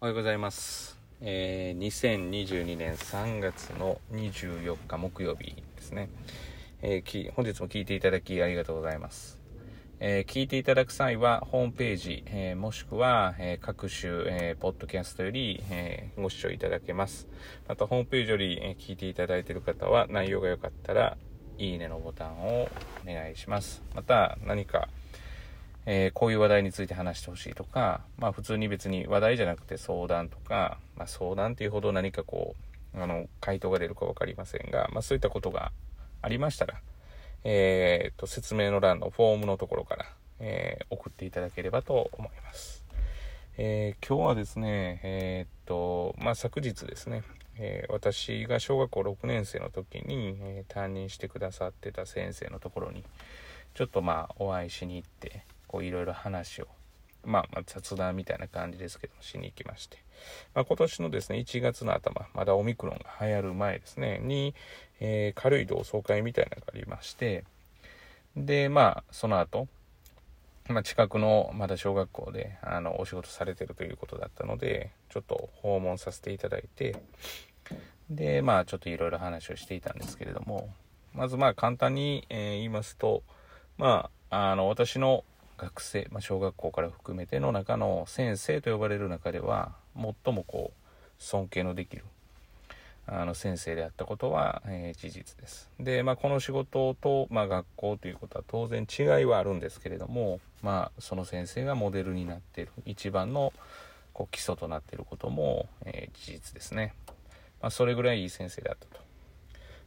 おはようございます。えー、2022年3月の24日木曜日ですね。えー本日も聞いていただきありがとうございます。えー聞いていただく際はホームページ、えーもしくは、え各種、えーポッドキャストより、えご視聴いただけます。またホームページより、え聞いていただいている方は内容が良かったらいいねのボタンをお願いします。また何かえーこういう話題について話してほしいとか、まあ普通に別に話題じゃなくて相談とか、まあ相談っていうほど何かこう、あの、回答が出るか分かりませんが、まあそういったことがありましたら、えーと、説明の欄のフォームのところから、えー送っていただければと思います。えー今日はですね、えーっと、まあ昨日ですね、えー私が小学校6年生の時に、えー担任してくださってた先生のところに、ちょっとまあお会いしに行ってこういろいろ話を、まあ、まあ雑談みたいな感じですけどもしに行きまして、まあ、今年のですね1月の頭まだオミクロンが流行る前ですねに、えー軽い同窓会みたいなのがありまして。でまあその後まあ、近くのまだ小学校であのお仕事されてるということだったのでちょっと訪問させていただいて。でまあちょっといろいろ話をしていたんですけれども。まずまあ簡単に、え言いますとまああの私の学生、まあ、小学校から含めての中の先生と呼ばれる中では最もこう尊敬のできるあの先生であったことは、えー事実です。で、まあ、この仕事と、まあ、学校ということは当然違いはあるんですけれども、まあ、その先生がモデルになっている一番のこう基礎となっていることも、えー事実ですね、まあ、それぐらいいい先生であったと。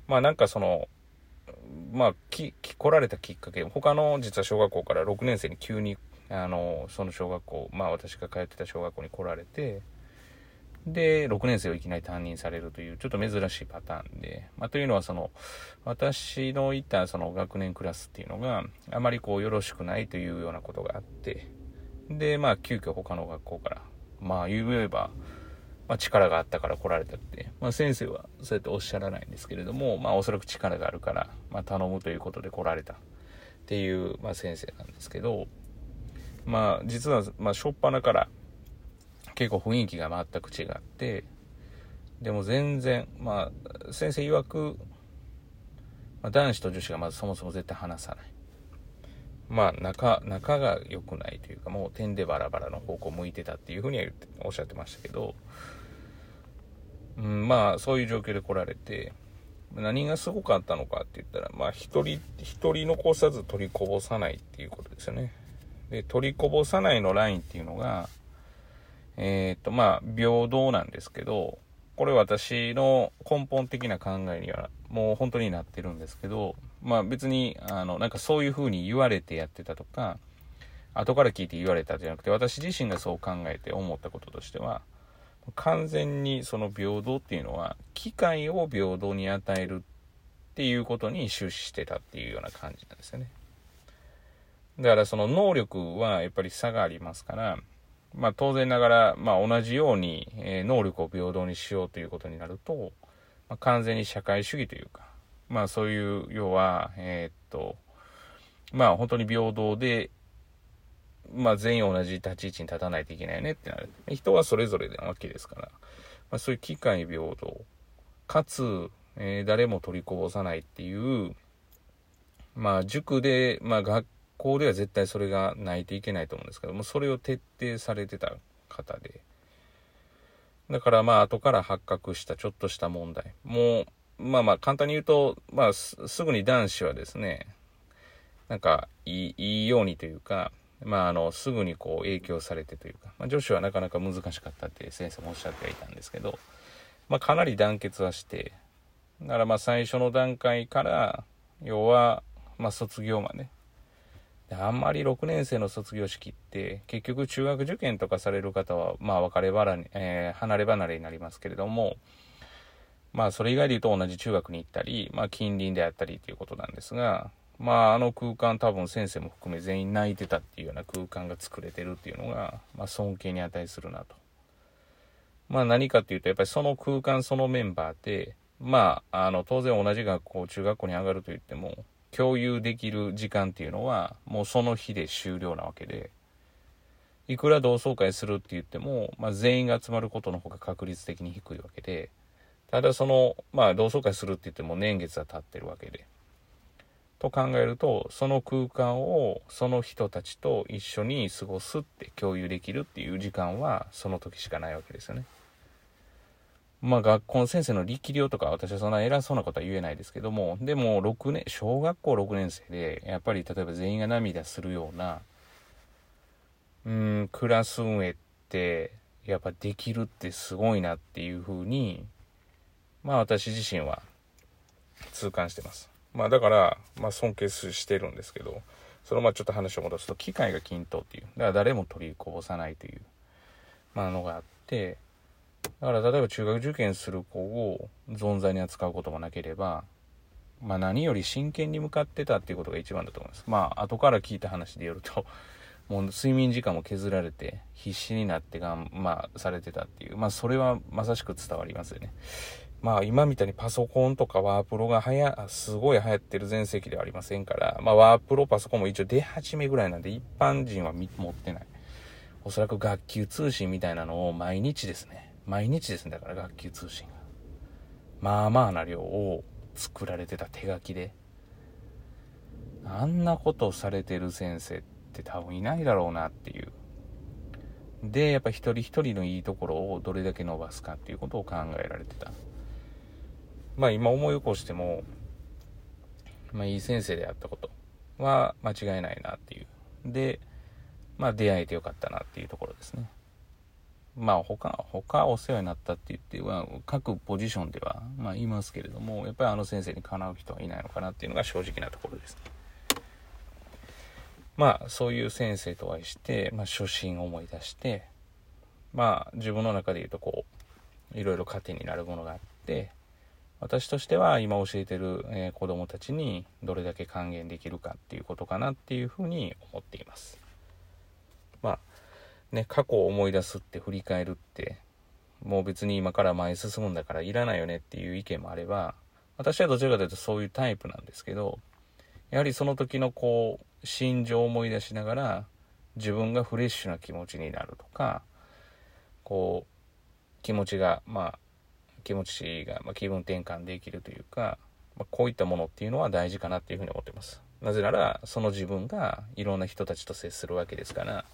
まあなんかそのまあ、き来られたきっかけ。他の実は小学校から6年生に急にあのその小学校まあ私が通ってた小学校に来られてで6年生をいきなり担任されるというちょっと珍しいパターンで、まあ、というのはその私のいたその学年クラスっていうのがあまりこうよろしくないというようなことがあってでまあ急遽他の学校からまあ言えばまあ、力があったから来られたって、まあ、先生はそうやっておっしゃらないんですけれども、まあ、おそらく力があるから、ま、頼むということで来られたっていう、まあ、先生なんですけど、まあ、実は、まあ、初っ端から結構雰囲気が全く違ってでも全然、まあ、先生曰く、ま、男子と女子がまずそもそも絶対話さない。まあ仲仲が良くないというかもう点でバラバラの方向向いてたっていうふうにはおっしゃってましたけど、うん、まあそういう状況で来られて何がすごかったのかって言ったらまあ一人一人残さず取りこぼさないっていうことですよね。で取りこぼさないのラインっていうのがえっ、とまあ平等なんですけどこれ私の根本的な考えにはもう本当になってるんですけどまあ別にあのなんかそういうふうに言われてやってたとか後から聞いて言われたじゃなくて私自身がそう考えて思ったこととしては完全にその平等っていうのは機会を平等に与えるっていうことに終始してたっていうような感じなんですよね。だからその能力はやっぱり差がありますからまあ当然ながら、まあ、同じように、え能力を平等にしようということになると、まあ、完全に社会主義というかまあそういう要はえーっとまあ本当に平等でまあ全員同じ立ち位置に立たないといけないねってなる。人はそれぞれなわけですから、まあ、そういう機会平等かつ、えー誰も取りこぼさないっていうまあ塾でまあ学校では絶対それがないといけないと思うんですけどもそれを徹底されてた方で。だからまあ後から発覚したちょっとした問題。もうまあまあ簡単に言うと、まあすすぐに男子はですね、なんかいいいいようにというか、まああの、すぐにこう影響されてというか、まあ女子はなかなか難しかったって先生もおっしゃってはいたんですけど、まあかなり団結はして、だからまあ最初の段階から、要は、まあ卒業まで。であんまり6年生の卒業式って結局中学受験とかされる方はまあ別れ離れ、えー離れ離れになりますけれどもまあそれ以外で言うと同じ中学に行ったり、まあ近隣であったりということなんですが、まああの空間多分先生も含め全員泣いてたっていうような空間が作れてるっていうのが、まあ尊敬に値するなと。まあ何かっていうとやっぱりその空間そのメンバーで、まああの当然同じ学校、中学校に上がると言っても、共有できる時間っていうのはもうその日で終了なわけで、いくら同窓会するって言っても、まあ、全員が集まることの方が確率的に低いわけで、ただその、まあ、同窓会するって言っても年月は経ってるわけで。と考えると、その空間をその人たちと一緒に過ごすって共有できるっていう時間はその時しかないわけですよね。まあ学校の先生の力量とか私はそんな偉そうなことは言えないですけども、でも6年、小学校6年生で、やっぱり例えば全員が涙するような、うん、クラス運営って、やっぱできるってすごいなっていうふうに、まあ私自身は痛感してます。まあだから、まあ尊敬してるんですけど、そのまあちょっと話を戻すと、機械が均等っていう、だから誰も取りこぼさないという、まあのがあって、だから例えば中学受験する子を存在に扱うこともなければ、まあ何より真剣に向かってたっていうことが一番だと思います。まあ後から聞いた話でよると、もう睡眠時間も削られて必死になってがん、まあされてたっていう、まあそれはまさしく伝わりますよね。まあ今みたいにパソコンとかワープロがはや、すごい流行ってる全盛期ではありませんから、まあワープロパソコンも一応出始めぐらいなんで一般人は持ってない。おそらく学級通信みたいなのを毎日ですね。毎日ですね。だから学級通信が。まあまあな量を作られてた手書きで。あんなことをされてる先生って多分いないだろうなっていう。で、やっぱ一人一人のいいところをどれだけ伸ばすかっていうことを考えられてた。まあ今思い起こしても、まあいい先生であったことは間違いないなっていう。で、まあ出会えてよかったなっていうところですね。まあ他、他お世話になったって言っては、各ポジションでは、まあいますけれども、やっぱりあの先生にかなう人はいないのかなっていうのが正直なところですね。まあそういう先生とお会いして、まあ初心を思い出して、まあ自分の中で言うとこう、いろいろ糧になるものがあって、私としては今教えてる、えー、子供たちにどれだけ還元できるかっていうことかなっていうふうに思っています。まあね、過去を思い出すって振り返るってもう別に今から前進むんだからいらないよねっていう意見もあれば私はどちらかというとそういうタイプなんですけどやはりその時のこう心情を思い出しながら自分がフレッシュな気持ちになるとかこう気持ちがまあ気持ちが、ま気分転換できるというか、まこういったものっていうのは大事かなっていうふうに思ってます。なぜなら、その自分がいろんな人たちと接するわけですから、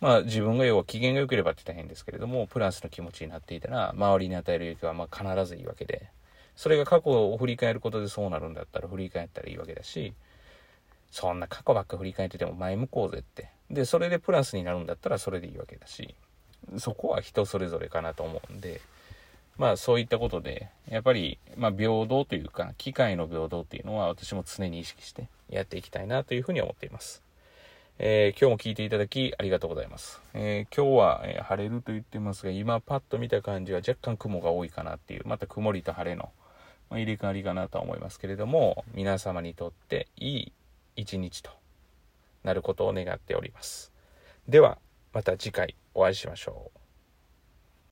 まあ自分が要は機嫌が良ければって言ったら変ですけれども、プラスの気持ちになっていたら、周りに与える影響はま必ずいいわけで、それが過去を振り返ることでそうなるんだったら振り返ったらいいわけだし、そんな過去ばっか振り返ってても前向こうぜって。で、それでプラスになるんだったらそれでいいわけだし、そこは人それぞれかなと思うんで、まあそういったことで、やっぱり、まあ平等というか、機械の平等っていうのは私も常に意識してやっていきたいなというふうに思っています。えー、今日も聞いていただきありがとうございます。えー、今日は、え、晴れると言ってますが、今パッと見た感じは若干雲が多いかなっていう、また曇りと晴れの、ま、入れ替わりかなとは思いますけれども、皆様にとっていい一日となることを願っております。では、また次回お会いしましょう。